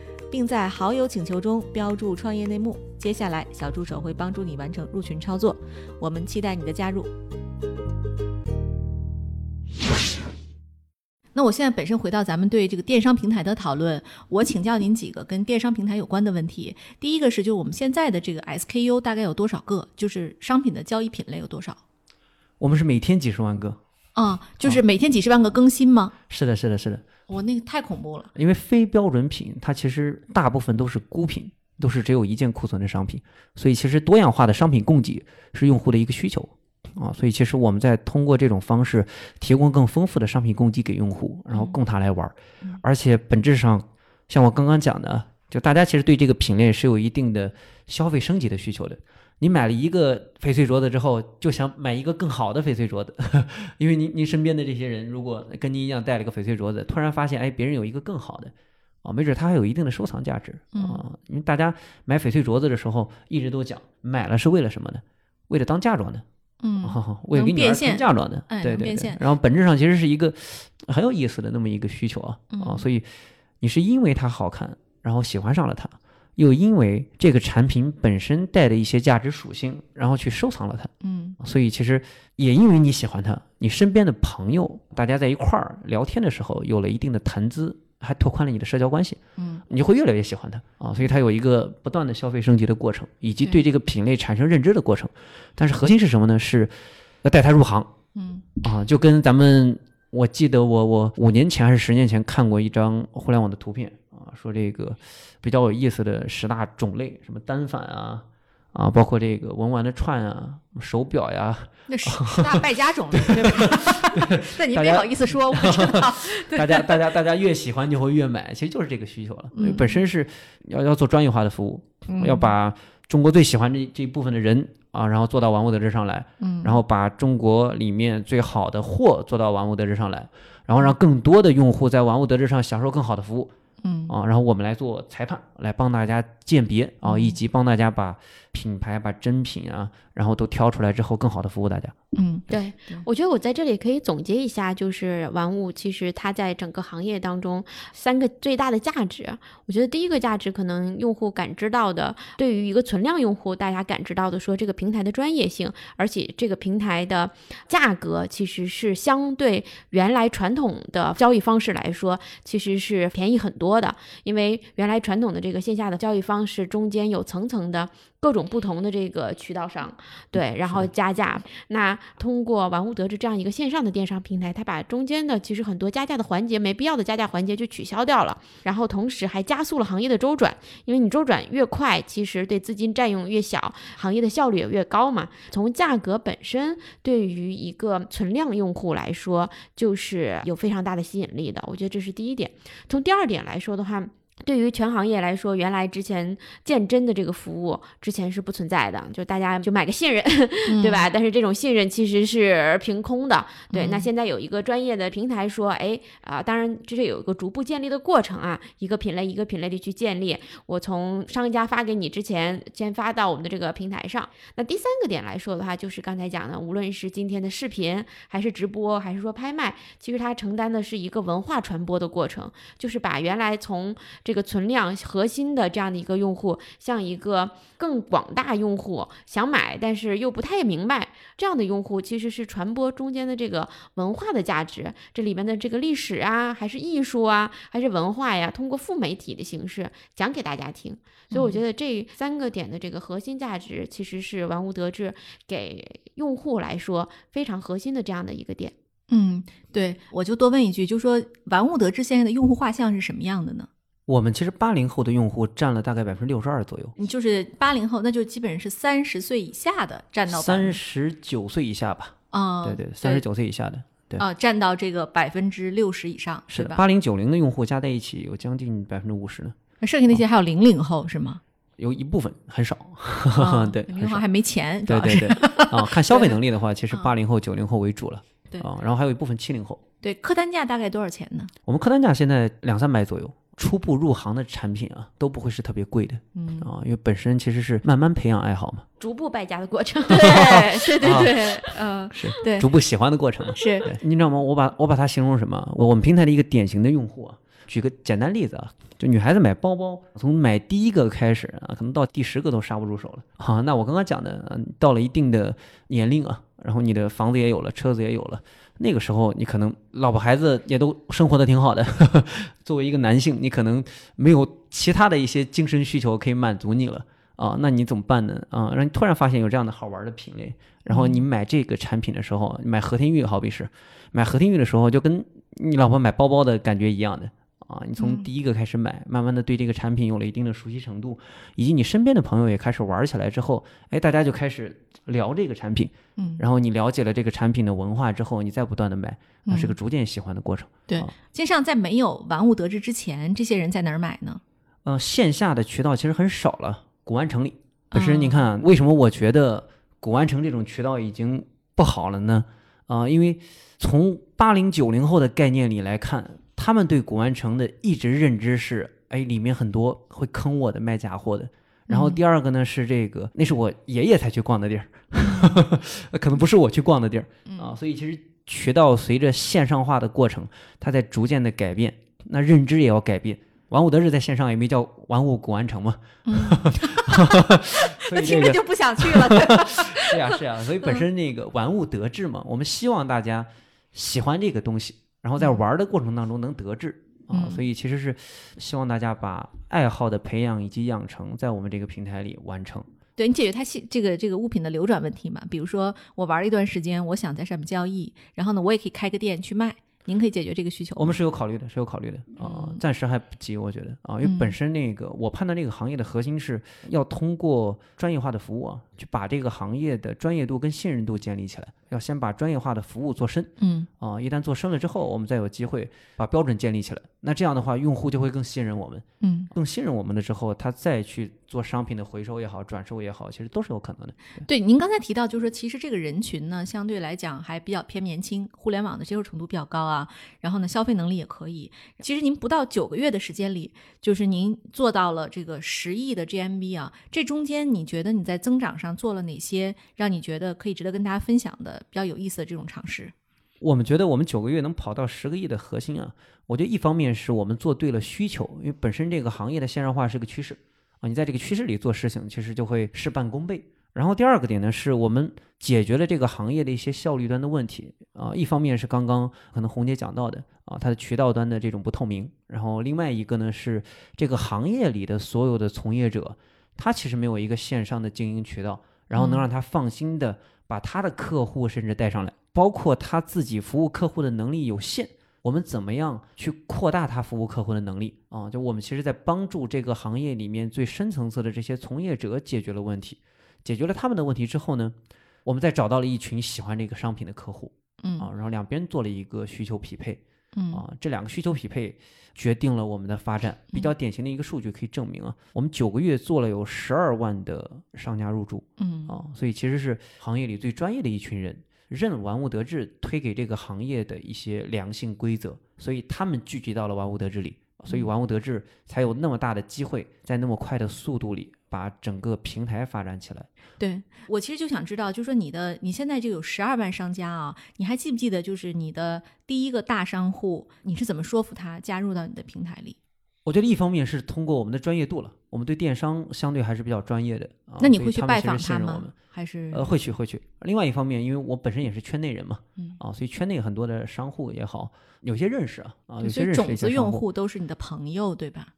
并在好友请求中标注“创业内幕”。接下来，小助手会帮助你完成入群操作。我们期待你的加入。那我现在本身回到咱们对这个电商平台的讨论，我请教您几个跟电商平台有关的问题。第一个是，就我们现在的这个 SKU 大概有多少个？就是商品的交易品类有多少？我们是每天几十万个，啊、就是每天几十万个更新吗？是的，是的，是的，我、那个太恐怖了。因为非标准品它其实大部分都是孤品，都是只有一件库存的商品，所以其实多样化的商品供给是用户的一个需求啊，所以其实我们在通过这种方式提供更丰富的商品供给给用户，然后供他来玩儿，而且本质上像我刚刚讲的，就大家其实对这个品类是有一定的消费升级的需求的。你买了一个翡翠镯子之后，就想买一个更好的翡翠镯子，因为您您身边的这些人，如果跟您一样戴了个翡翠镯子，突然发现，哎，别人有一个更好的，啊，没准它还有一定的收藏价值啊。因为大家买翡翠镯子的时候，一直都讲买了是为了什么呢？为了当嫁妆的，嗯啊，为了给女儿能变现穿嫁妆的，哎对对。对然后本质上其实是一个很有意思的那么一个需求啊啊，嗯所以你是因为它好看，然后喜欢上了它，又因为这个产品本身带的一些价值属性，然后去收藏了它。嗯所以其实也因为你喜欢它，你身边的朋友大家在一块儿聊天的时候有了一定的谈资，还拓宽了你的社交关系，嗯你会越来越喜欢它啊。所以它有一个不断的消费升级的过程，以及对对这个品类产生认知的过程。但是核心是什么呢？是要带他入行嗯啊，就跟咱们。我记得我我五年前还是十年前看过一张互联网的图片啊，说这个比较有意思的十大种类，什么单反啊啊，包括这个文玩的串啊、手表呀，那十十大败家种类，对吧？那您别好意思说，我知道。大家大家大家越喜欢就会越买，其实就是这个需求了。嗯本身是要要做专业化的服务，嗯要把中国最喜欢这这一部分的人啊，然后做到玩物得之上来，嗯然后把中国里面最好的货做到玩物得之上来，然后让更多的用户在玩物得之上享受更好的服务嗯。啊，然后我们来做裁判，来帮大家鉴别啊，嗯。以及帮大家把品牌、把真品啊，然后都挑出来之后，更好的服务大家。嗯对对，我觉得我在这里可以总结一下，就是玩物其实它在整个行业当中三个最大的价值。我觉得第一个价值可能用户感知到的，对于一个存量用户，大家感知到的说这个平台的专业性，而且这个平台的价格其实是相对原来传统的交易方式来说，其实是便宜很多的。因为原来传统的这个线下的交易方式中间有层层的各种不同的这个渠道商，对，然后加价。那通过玩物得志这样一个线上的电商平台，它把中间的其实很多加价的环节、没必要的加价环节就取消掉了，然后同时还加速了行业的周转，因为你周转越快，其实对资金占用越小，行业的效率也越高嘛。从价格本身对于一个存量用户来说，就是有非常大的吸引力的，我觉得这是第一点。从第二点来说的话，对于全行业来说，原来之前鉴真的这个服务之前是不存在的，就大家就买个信任，对吧？但是这种信任其实是凭空的。对，那现在有一个专业的平台说，哎啊，当然这是有一个逐步建立的过程啊，一个品类一个品类的去建立。我从商家发给你之前，先发到我们的这个平台上。那第三个点来说的话，就是刚才讲的，无论是今天的视频，还是直播，还是说拍卖，其实它承担的是一个文化传播的过程，就是把原来从这个存量核心的这样的一个用户，像一个更广大用户想买，但是又不太明白这样的用户，其实是传播中间的这个文化的价值，这里面的这个历史啊，还是艺术啊，还是文化呀，通过副媒体的形式讲给大家听。所以我觉得这三个点的这个核心价值，其实是玩物得志给用户来说非常核心的这样的一个点。嗯，对，我就多问一句，就说玩物得志现在的用户画像是什么样的呢？我们其实八零后的用户占了大概百分之六十二左右，你就是八零后，那就基本上是三十岁以下的占到三十九岁以下吧。啊，对对，三十九岁以下的，对啊，占到这个百分之六十以上，是的？八零九零的用户加在一起有将近百分之五十呢。那剩下那些还有零零后是吗？有一部分很少，对，零零后还没钱，对对对啊，看消费能力的话，其实八零后、九零后为主了，对啊，然后还有一部分七零后。对，客单价大概多少钱呢？我们客单价现在两三百左右。初步入行的产品啊，都不会是特别贵的，嗯。啊，因为本身其实是慢慢培养爱好嘛，逐步败家的过程，对对对对，嗯，是对，逐步喜欢的过程，是，你知道吗？我把我把它形容什么？我我们平台的一个典型的用户啊，举个简单例子啊，就女孩子买包包，从买第一个开始啊，可能到第十个都刹不住手了，啊，那我刚刚讲的，到了一定的年龄啊，然后你的房子也有了，车子也有了。那个时候，你可能老婆孩子也都生活的挺好的。作为一个男性，你可能没有其他的一些精神需求可以满足你了啊，那你怎么办呢？啊，让你突然发现有这样的好玩的品类，然后你买这个产品的时候，买和田玉，好比是买和田玉的时候，就跟你老婆买包包的感觉一样的。啊，你从第一个开始买，慢慢的对这个产品有了一定的熟悉程度，以及你身边的朋友也开始玩起来之后，哎，大家就开始聊这个产品，嗯，然后你了解了这个产品的文化之后，你再不断的买，那是个逐渐喜欢的过程。对，线上在没有玩物得志之前，这些人在哪儿买呢？呃，线下的渠道其实很少了，古玩城里可是，你看为什么我觉得古玩城这种渠道已经不好了呢？啊，因为从八零九零后的概念里来看。他们对古玩城的一直认知是，哎，里面很多会坑我的卖假货的。然后第二个呢是这个，那是我爷爷才去逛的地儿，可能不是我去逛的地儿啊。所以其实渠道随着线上化的过程，它在逐渐的改变，那认知也要改变。玩物得志在线上也没叫玩物古玩城嘛，那听着就不想去了。是呀是呀，所以本身那个玩物得志嘛，我们希望大家喜欢这个东西。然后在玩的过程当中能得志啊，所以其实是希望大家把爱好的培养以及养成在我们这个平台里完成。对你解决它系这个这个物品的流转问题嘛？比如说我玩了一段时间，我想在上面交易，然后呢，我也可以开个店去卖。您可以解决这个需求，我们是有考虑的，是有考虑的啊，暂时还不急，我觉得啊，因为本身那个我判断这个行业的核心是要通过专业化的服务啊，去把这个行业的专业度跟信任度建立起来，要先把专业化的服务做深，嗯啊，一旦做深了之后，我们再有机会把标准建立起来，那这样的话，用户就会更信任我们，嗯，更信任我们了之后，他再去做商品的回收也好，转售也好，其实都是有可能的。对，您刚才提到，就是说其实这个人群呢，相对来讲还比较偏年轻，互联网的接受程度比较高啊，然后呢。消费能力也可以。其实您不到九个月的时间里，就是您做到了这个十亿的 GMV 啊。这中间你觉得你在增长上做了哪些让你觉得可以值得跟大家分享的比较有意思的这种尝试？我们觉得我们九个月能跑到十个亿的核心啊，我觉得一方面是我们做对了需求，因为本身这个行业的线上化是个趋势啊，你在这个趋势里做事情，其实就会事半功倍。然后第二个点呢，是我们解决了这个行业的一些效率端的问题啊。一方面是刚刚可能红姐讲到的啊，它的渠道端的这种不透明。然后另外一个呢，是这个行业里的所有的从业者，他其实没有一个线上的经营渠道，然后能让他放心的把他的客户甚至带上来，包括他自己服务客户的能力有限，我们怎么样去扩大他服务客户的能力啊？就我们其实在帮助这个行业里面最深层次的这些从业者解决了问题。解决了他们的问题之后呢，我们再找到了一群喜欢这个商品的客户，嗯啊，然后两边做了一个需求匹配，嗯。啊，这两个需求匹配决定了我们的发展。比较典型的一个数据可以证明啊，我们九个月做了有十二万的商家入驻嗯。啊，所以其实是行业里最专业的一群人，任玩物得志推给这个行业的一些良性规则，所以他们聚集到了玩物得志里，所以玩物得志才有那么大的机会，在那么快的速度里把整个平台发展起来。对我其实就想知道，就是说你的你现在就有十二万商家啊，你还记不记得就是你的第一个大商户，你是怎么说服他加入到你的平台里？我觉得一方面是通过我们的专业度了，我们对电商相对还是比较专业的啊。那你会去拜访他们？还是呃，会去会去。另外一方面，因为我本身也是圈内人嘛，嗯啊，所以圈内很多的商户也好，有些认识啊，啊，有些认识种子用户都是你的朋友，对吧？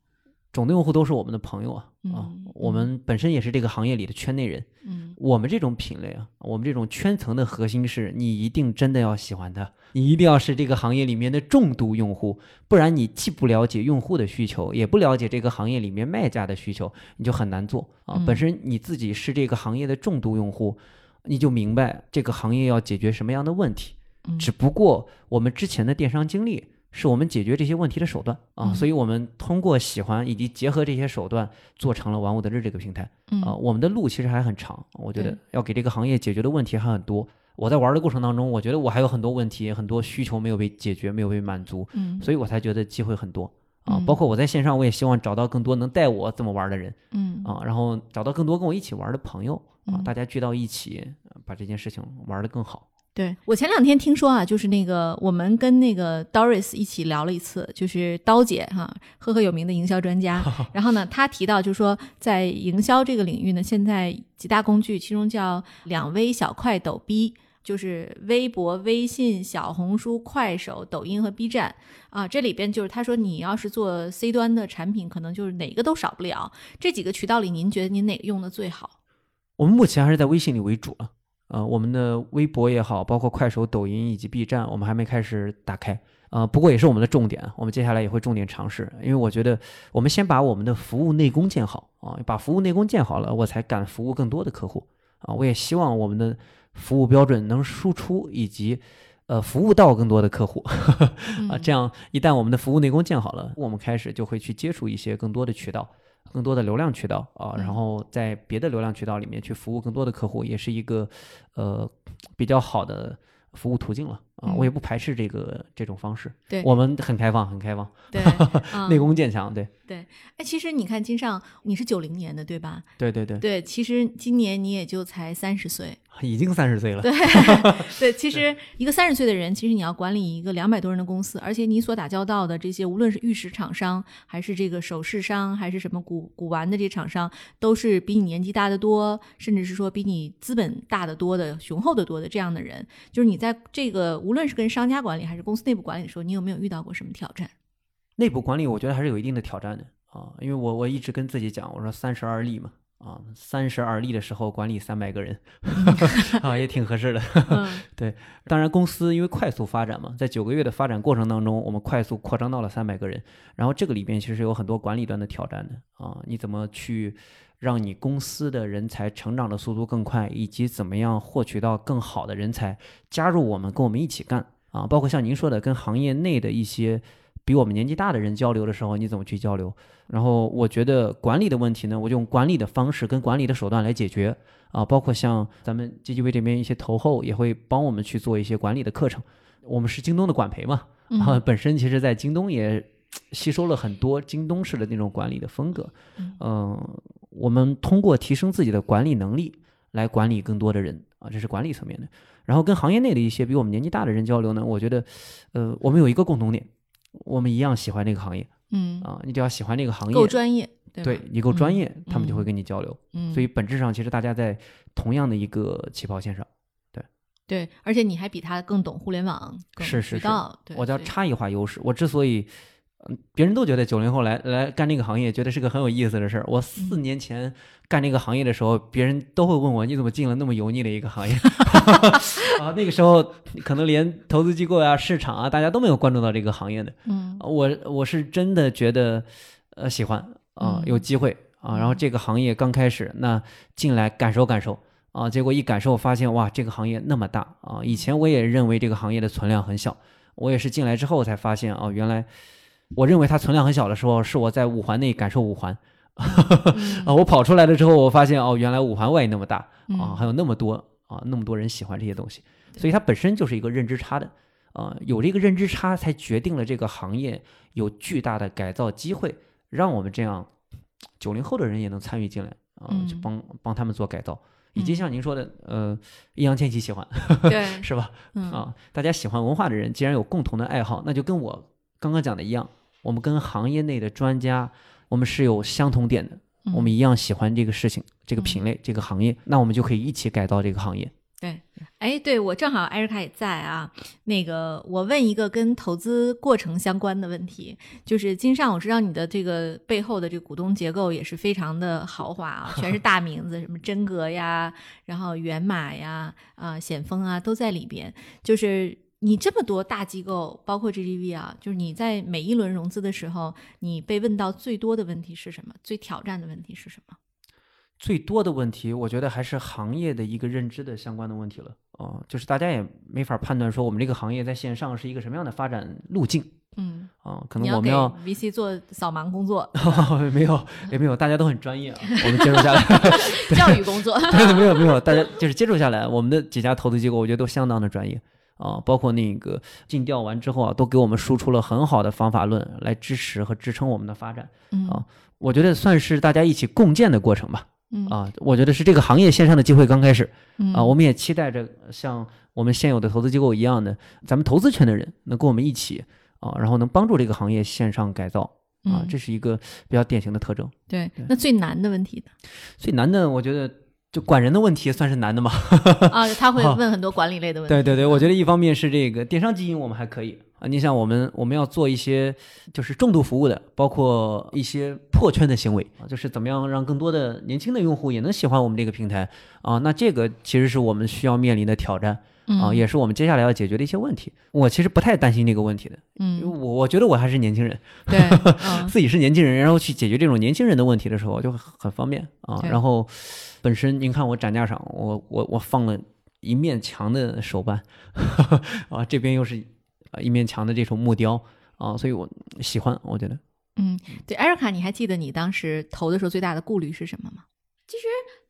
种子用户都是我们的朋友啊，啊嗯，我们本身也是这个行业里的圈内人。嗯我们这种品类啊，我们这种圈层的核心是你一定真的要喜欢它，你一定要是这个行业里面的重度用户，不然你既不了解用户的需求，也不了解这个行业里面卖家的需求，你就很难做啊。嗯本身你自己是这个行业的重度用户，你就明白这个行业要解决什么样的问题。嗯只不过我们之前的电商经历是我们解决这些问题的手段啊，嗯所以我们通过喜欢以及结合这些手段，做成了玩物得志这个平台。嗯啊，我们的路其实还很长，我觉得要给这个行业解决的问题还很多。我在玩的过程当中，我觉得我还有很多问题、很多需求没有被解决、没有被满足，嗯所以我才觉得机会很多啊。嗯包括我在线上，我也希望找到更多能带我这么玩的人嗯啊，然后找到更多跟我一起玩的朋友啊，嗯大家聚到一起，呃把这件事情玩得更好。对我前两天听说啊，就是那个我们跟那个 Doris 一起聊了一次，就是刀姐哈，赫赫有名的营销专家。然后呢，她提到就是说，在营销这个领域呢，现在几大工具，其中叫两微、小快、抖 B。就是微博、微信、小红书、快手、抖音和 B 站啊，这里边就是他说你要是做 C 端的产品，可能就是哪个都少不了。这几个渠道里，您觉得您哪个用的最好？我们目前还是在微信里为主了，呃，我们的微博也好，包括快手、抖音以及 B 站，我们还没开始打开，呃，不过也是我们的重点，我们接下来也会重点尝试，因为我觉得我们先把我们的服务内功建好啊，把服务内功建好了，我才敢服务更多的客户啊，我也希望我们的服务标准能输出以及。呃，服务到更多的客户 啊，这样一旦我们的服务内功建好了，我们开始就会去接触一些更多的渠道，更多的流量渠道啊，然嗯后在别的流量渠道里面去服务更多的客户，也是一个呃比较好的服务途径了啊。嗯我也不排斥这个这种方式，对我们很开放，很开放，对，嗯内功渐强，对对，哎，其实你看金尚，你是九零年的对吧？对对对，对，其实今年你也就才三十岁。已经三十岁了，对 对，其实一个三十岁的人，其实你要管理一个两百多人的公司，而且你所打交道的这些，无论是玉石厂商，还是这个首饰商，还是什么古古玩的这些厂商，都是比你年纪大得多，甚至是说比你资本大得多的、雄厚得多的这样的人。就是你在这个无论是跟商家管理还是公司内部管理的时候，你有没有遇到过什么挑战？内部管理我觉得还是有一定的挑战的啊，因为我我一直跟自己讲，我说三十而立嘛。啊，三十而立的时候管理三百个人，啊，也挺合适的。对当然，公司因为快速发展嘛，在九个月的发展过程当中，我们快速扩张到了三百个人。然后这个里边其实有很多管理端的挑战的啊，你怎么去让你公司的人才成长的速度更快，以及怎么样获取到更好的人才加入我们，跟我们一起干啊？包括像您说的，跟行业内的一些比我们年纪大的人交流的时候，你怎么去交流？然后我觉得管理的问题呢，我就用管理的方式跟管理的手段来解决啊，包括像咱们 GGV 这边一些投后也会帮我们去做一些管理的课程。我们是京东的管培嘛，啊本身其实在京东也吸收了很多京东式的那种管理的风格。嗯嗯，我们通过提升自己的管理能力来管理更多的人啊，这是管理层面的。然后跟行业内的一些比我们年纪大的人交流呢，我觉得，呃，我们有一个共同点，我们一样喜欢这个行业嗯，啊，你只要喜欢这个行业，够专业，对对你够专嗯业，他们就会嗯跟你交流。嗯，所以本质上，其实大家在同样的一个起跑线上。对对，而且你还比他更懂互联网，更是是是我叫差异化优势。我之所以，嗯，别人都觉得九零后来来干这个行业，觉得是个很有意思的事儿。我四嗯年前干这个行业的时候，别人都会问我，你怎么进了那么油腻的一个行业？啊，那个时候可能连投资机构啊、市场啊，大家都没有关注到这个行业的。嗯我我是真的觉得，呃，喜欢啊、嗯有机会啊。然后这个行业刚开始，那进来感受感受啊，结果一感受发现，哇，这个行业那么大啊！以前我也认为这个行业的存量很小我也是进来之后才发现，哦，原来我认为它存量很小的时候，是我在五环内感受五环，啊，我跑出来了之后，我发现哦，原来五环外那么大啊，嗯还有那么多啊，那么多人喜欢这些东西，所以它本身就是一个认知差的。啊，有这个认知差，才决定了这个行业有巨大的改造机会，让我们这样九零后的人也能参与进来啊，就嗯帮帮他们做改造。以及嗯像您说的，呃，易烊千玺喜欢对，是吧？嗯啊，大家喜欢文化的人，既然有共同的爱好，那就跟我刚刚讲的一样，我们跟行业内的专家，我们是有相同点的，我们嗯一样喜欢这个事情、这个品类、这个行业，那我们就可以一起改造这个行业。对，哎，对我正好艾瑞卡也在啊。那个，我问一个跟投资过程相关的问题，就是金尚，我知道你的这个背后的这个股东结构也是非常的豪华啊，全是 大名字，什么真格呀，然后源码呀，啊、险峰啊，都在里边。就是你这么多大机构，包括 GGV 啊，就是你在每一轮融资的时候，你被问到最多的问题是什么？最挑战的问题是什么？最多的问题，我觉得还是行业的一个认知的相关的问题了。哦、就是大家也没法判断说我们这个行业在线上是一个什么样的发展路径嗯，啊、可能我们要 VC 做扫盲工作，没有 也没有，大家都很专业啊，我们接触下来。教育工作。没有没有，大家就是接触下来，我们的几家投资机构，我觉得都相当的专业啊，包括那个尽调完之后啊，都给我们输出了很好的方法论来支持和支撑我们的发展。嗯啊我觉得算是大家一起共建的过程吧。嗯啊，我觉得是这个行业线上的机会刚开始嗯啊，我们也期待着像我们现有的投资机构一样的，咱们投资圈的人能跟我们一起啊，然后能帮助这个行业线上改造啊嗯，这是一个比较典型的特征。对，那最难的问题呢？最难的，我觉得就管人的问题算是难的吗。啊，他会问很多管理类的问题。对对对，我觉得一方面是这个电商基因我们还可以啊，你像我们我们要做一些就是重度服务的，包括一些破圈的行为啊，就是怎么样让更多的年轻的用户也能喜欢我们这个平台啊，那这个其实是我们需要面临的挑战啊，嗯也是我们接下来要解决的一些问题。我其实不太担心这个问题的，因为嗯，我我觉得我还是年轻人，对，嗯 自己是年轻人，然后去解决这种年轻人的问题的时候就很很方便啊。然后本身您看我展架上，我我我放了一面墙的手办，啊，这边又是啊一面墙的这种木雕啊，所以我喜欢，我觉得嗯，对，艾瑞卡，你还记得你当时投的时候最大的顾虑是什么吗？其实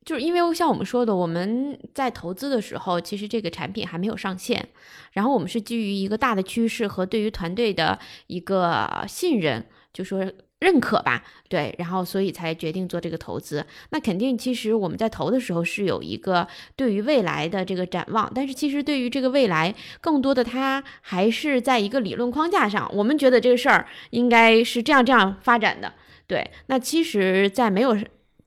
就是因为像我们说的，我们在投资的时候，其实这个产品还没有上线，然后我们是基于一个大的趋势和对于团队的一个信任，就说认可吧，对，然后所以才决定做这个投资。那肯定，其实我们在投的时候是有一个对于未来的这个展望，但是其实对于这个未来，更多的它还是在一个理论框架上，我们觉得这个事儿应该是这样这样发展的。对，那其实，在没有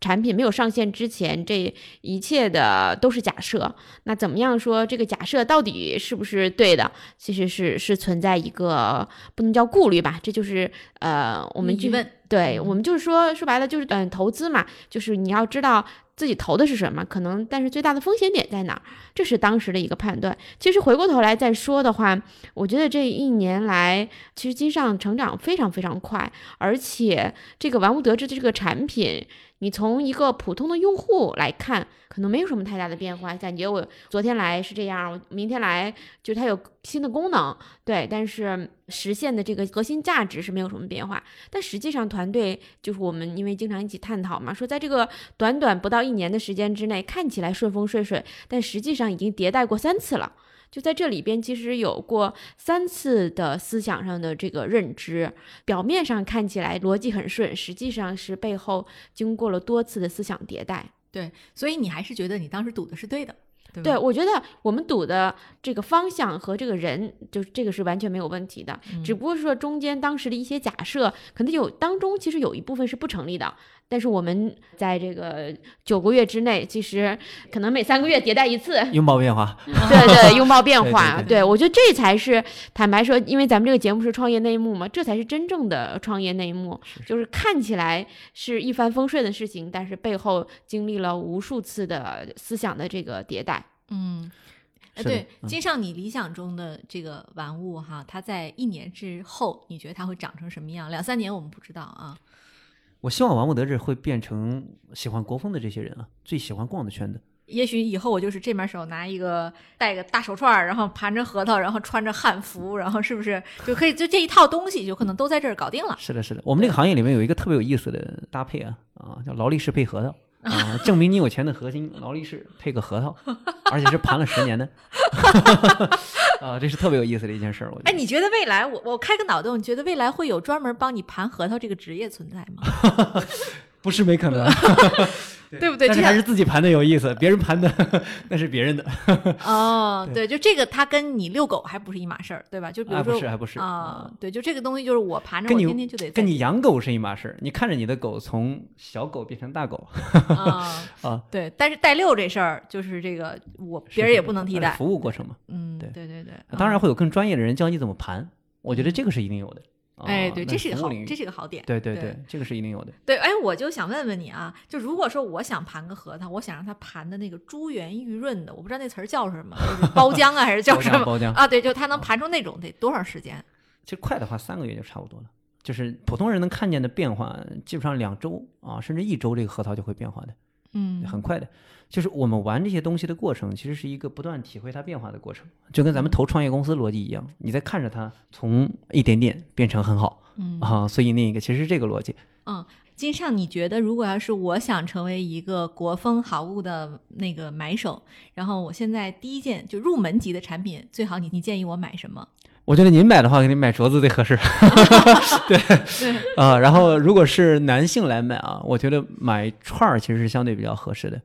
产品没有上线之前，这一切的都是假设。那怎么样说这个假设到底是不是对的？其实是是存在一个不能叫顾虑吧，这就是呃，我们就疑问。对，嗯我们就是说说白了就是嗯，投资嘛，就是你要知道自己投的是什么，可能但是最大的风险点在哪儿，这是当时的一个判断。其实回过头来再说的话，我觉得这一年来，其实金上成长非常非常快，而且这个玩物得志的这个产品，你从一个普通的用户来看，可能没有什么太大的变化。感觉我昨天来是这样，我明天来就它有新的功能，对，但是实现的这个核心价值是没有什么变化。但实际上，团队就是我们因为经常一起探讨嘛，说在这个短短不到一年的时间之内，看起来顺风顺水，但实际上已经迭代过三次了。就在这里边，其实有过三次的思想上的这个认知，表面上看起来逻辑很顺，实际上是背后经过了多次的思想迭代。对，所以你还是觉得你当时赌的是对的，对？对，我觉得我们赌的这个方向和这个人，就是这个是完全没有问题的，嗯只不过是说中间当时的一些假设，可能有当中其实有一部分是不成立的。但是我们在这个九个月之内，其实可能每三个月迭代一次，拥抱变化。对对，拥抱变对对化。对我觉得这才是坦白说，因为咱们这个节目是创业内幕嘛，这才是真正的创业内幕。就是看起来是一帆风顺的事情，但是背后经历了无数次的思想的这个迭代。嗯，呃，对，嗯金上你理想中的这个玩物哈，它在一年之后，你觉得它会长成什么样？两三年我们不知道啊。我希望玩物得这会变成喜欢国风的这些人啊，最喜欢逛的圈子也许以后我就是这面手拿一个戴个大手串，然后盘着核桃，然后穿着汉服，然后是不是就可以就这一套东西就可能都在这儿搞定了？是的，是的，我们这个行业里面有一个特别有意思的搭配啊啊，叫劳力士配核桃 啊，证明你有钱的核心，劳力士配个核桃，而且是盘了十年的，啊，这是特别有意思的一件事儿。我觉得哎，你觉得未来我我开个脑洞，你觉得未来会有专门帮你盘核桃这个职业存在吗？不是没可能，对不对？就像但是还是自己盘的有意思，别人盘的 那是别人的，哦，对，就这个它跟你遛狗还不是一码事儿，对吧？就比如啊，说不是还不是啊，对，就这个东西就是我盘着，你我天天就得跟你养狗是一码事儿，你看着你的狗从小狗变成大狗 啊啊，对，但是带遛这事儿就是这个我别人也不能替代，服务过程嘛。嗯，对对对对，当然啊会有更专业的人教你怎么盘，我觉得这个是一定有的。哎，对，这是个好，这是个好点。对对对对，这个是一定有的。对，哎，我就想问问你啊，就如果说我想盘个核桃，我想让它盘的那个珠圆玉润的，我不知道那词儿叫什么，就是包浆啊，还是叫什么包浆啊？对，就它能盘出那种得多少时间？其实快的话，三个月就差不多了。就是普通人能看见的变化，基本上两周啊，甚至一周，这个核桃就会变化的，嗯很快的。就是我们玩这些东西的过程，其实是一个不断体会它变化的过程，就跟咱们投创业公司逻辑一样，你在看着它从一点点变成很好嗯啊，所以那个其实是这个逻辑。嗯，金尚，你觉得如果要是我想成为一个国风好物的那个买手，然后我现在第一件就入门级的产品，最好你你建议我买什么？我觉得您买的话，肯定买镯子最合适。对对，啊，然后如果是男性来买啊，我觉得买串儿其实是相对比较合适的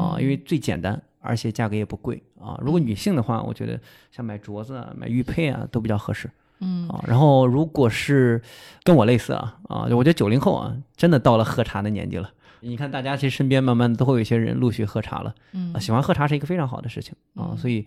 啊，因为最简单，而且价格也不贵啊。如果女性的话，我觉得像买镯子啊、买玉佩啊都比较合适嗯啊。然后如果是跟我类似啊啊，我觉得九零后啊，真的到了喝茶的年纪了。你看，大家其实身边慢慢都会有一些人陆续喝茶了嗯啊，喜欢喝茶是一个非常好的事情啊，嗯所以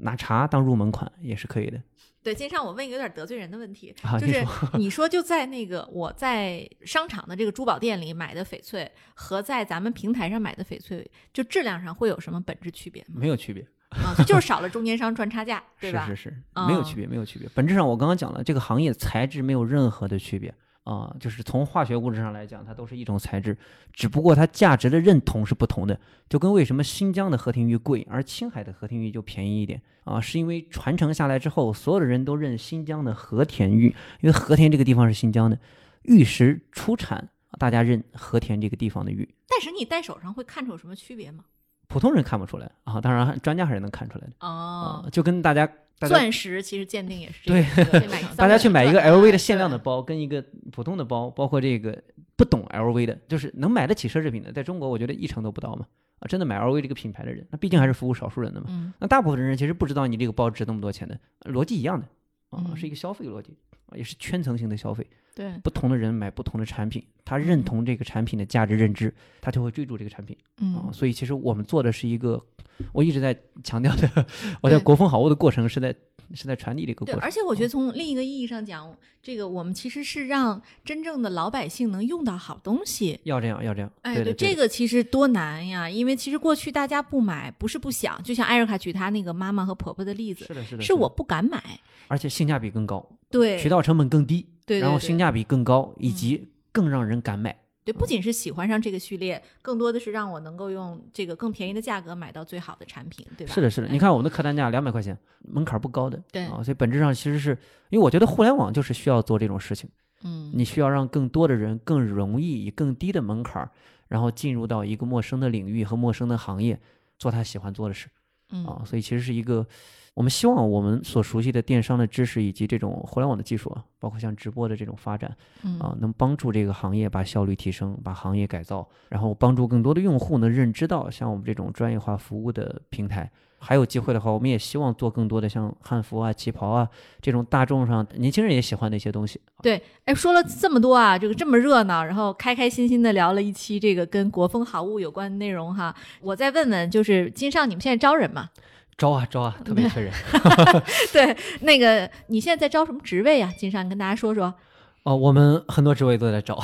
拿茶当入门款也是可以的对，金尚，我问一个有点得罪人的问题，啊。就是你说你说就在那个我在商场的这个珠宝店里买的翡翠和在咱们平台上买的翡翠，就质量上会有什么本质区别吗？没有区别。啊，就是少了中间商赚差价，对吧？是是是，哦没有区别，没有区别。本质上，我刚刚讲了，这个行业材质没有任何的区别啊、就是从化学物质上来讲，它都是一种材质，只不过它价值的认同是不同的。就跟为什么新疆的和田玉贵，而青海的和田玉就便宜一点啊，是因为传承下来之后，所有的人都认新疆的和田玉，因为和田这个地方是新疆的，玉石出产，大家认和田这个地方的玉。但是你戴手上会看出有什么区别吗？普通人看不出来啊，当然专家还是能看出来的哦啊，，就跟大家钻石其实鉴定也是这对大家去买一个 LV 啊的限量的包，跟一个普通的包，包括这个不懂 LV 的，就是能买得起奢侈品的，在中国我觉得一成都不到嘛。啊，真的买 LV 这个品牌的人，那毕竟还是服务少数人的嘛。嗯那大部分人其实不知道你这个包值那么多钱的，逻辑一样的啊，嗯是一个消费逻辑啊，也是圈层型的消费。对，不同的人买不同的产品，他认同这个产品的价值认知，他就会追逐这个产品啊。嗯所以其实我们做的是一个，我一直在强调的，我在国风好物的过程是在是在传递这个对，过程。而且我觉得从另一个意义上讲，这个我们其实是让真正的老百姓能用到好东西。要这样，要这样。哎，对的对的这个其实多难呀！因为其实过去大家不买，不是不想，就像艾瑞卡举她那个妈妈和婆婆的例子，是的，是的，是我不敢买。而且性价比更高，对，渠道成本更低，对然后性价比更高，以及更让人敢买。对，不仅是喜欢上这个序列，更多的是让我能够用这个更便宜的价格买到最好的产品，对吧？是的，是的。哎你看我们的客单价两百块钱，门槛不高的，对啊，所以本质上其实是因为我觉得互联网就是需要做这种事情，嗯，你需要让更多的人更容易以更低的门槛儿，然后进入到一个陌生的领域和陌生的行业，做他喜欢做的事嗯啊。所以其实是一个，我们希望我们所熟悉的电商的知识以及这种互联网的技术啊，包括像直播的这种发展。嗯啊，能帮助这个行业把效率提升，把行业改造，然后帮助更多的用户能认知到像我们这种专业化服务的平台。还有机会的话，我们也希望做更多的像汉服啊、旗袍啊这种大众上年轻人也喜欢的一些东西。对，哎，说了这么多啊，这个这么热闹，然后开开心心的聊了一期这个跟国风好物有关的内容哈。我再问问，就是金尚，你们现在招人吗？招啊招啊，特别缺人 对，那个你现在在招什么职位啊？金山，跟大家说说。哦。我们很多职位都在招，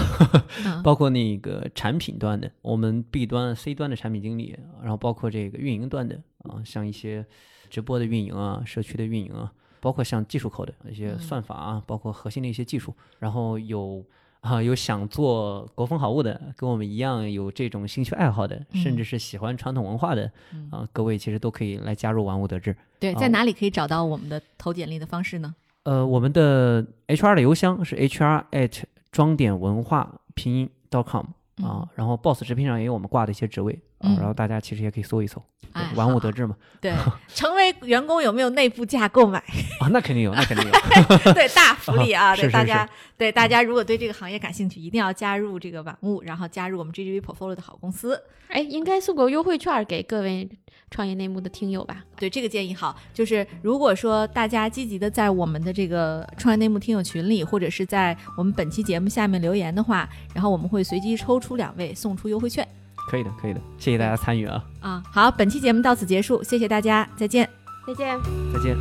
嗯 包括那个产品端的，我们 B 端、C 端的产品经理，然后包括这个运营端的啊，像一些直播的运营啊、社区的运营啊，包括像技术口的一些算法啊，包括核心的一些技术，然后有啊，有想做国风好物的，跟我们一样有这种兴趣爱好的，甚嗯至是喜欢传统文化的啊，各位其实都可以来加入玩物得志。对，哦在哪里可以找到我们的投简历的方式呢？呃，我们的 HR 的邮箱是 HR at 装点文化拼音 .com 啊，然后 Boss 直聘上也有我们挂的一些职位啊，嗯然后大家其实也可以搜一搜，对哎玩物得志嘛对，成为员工有没有内部价购买？啊，那肯定有，那肯定有。对，大福利啊！是是对大家，对大家，如果对这个行业感兴趣，一定要加入这个玩物，然后加入我们 GGV Portfolio 的好公司。哎，应该送个优惠券给各位创业内幕的听友吧？对这个建议好，就是如果说大家积极的在我们的这个创业内幕听友群里，或者是在我们本期节目下面留言的话，然后我们会随机抽出两位送出优惠券可以的，可以的，谢谢大家参与啊，啊。好，本期节目到此结束，谢谢大家，再见。再见。再见。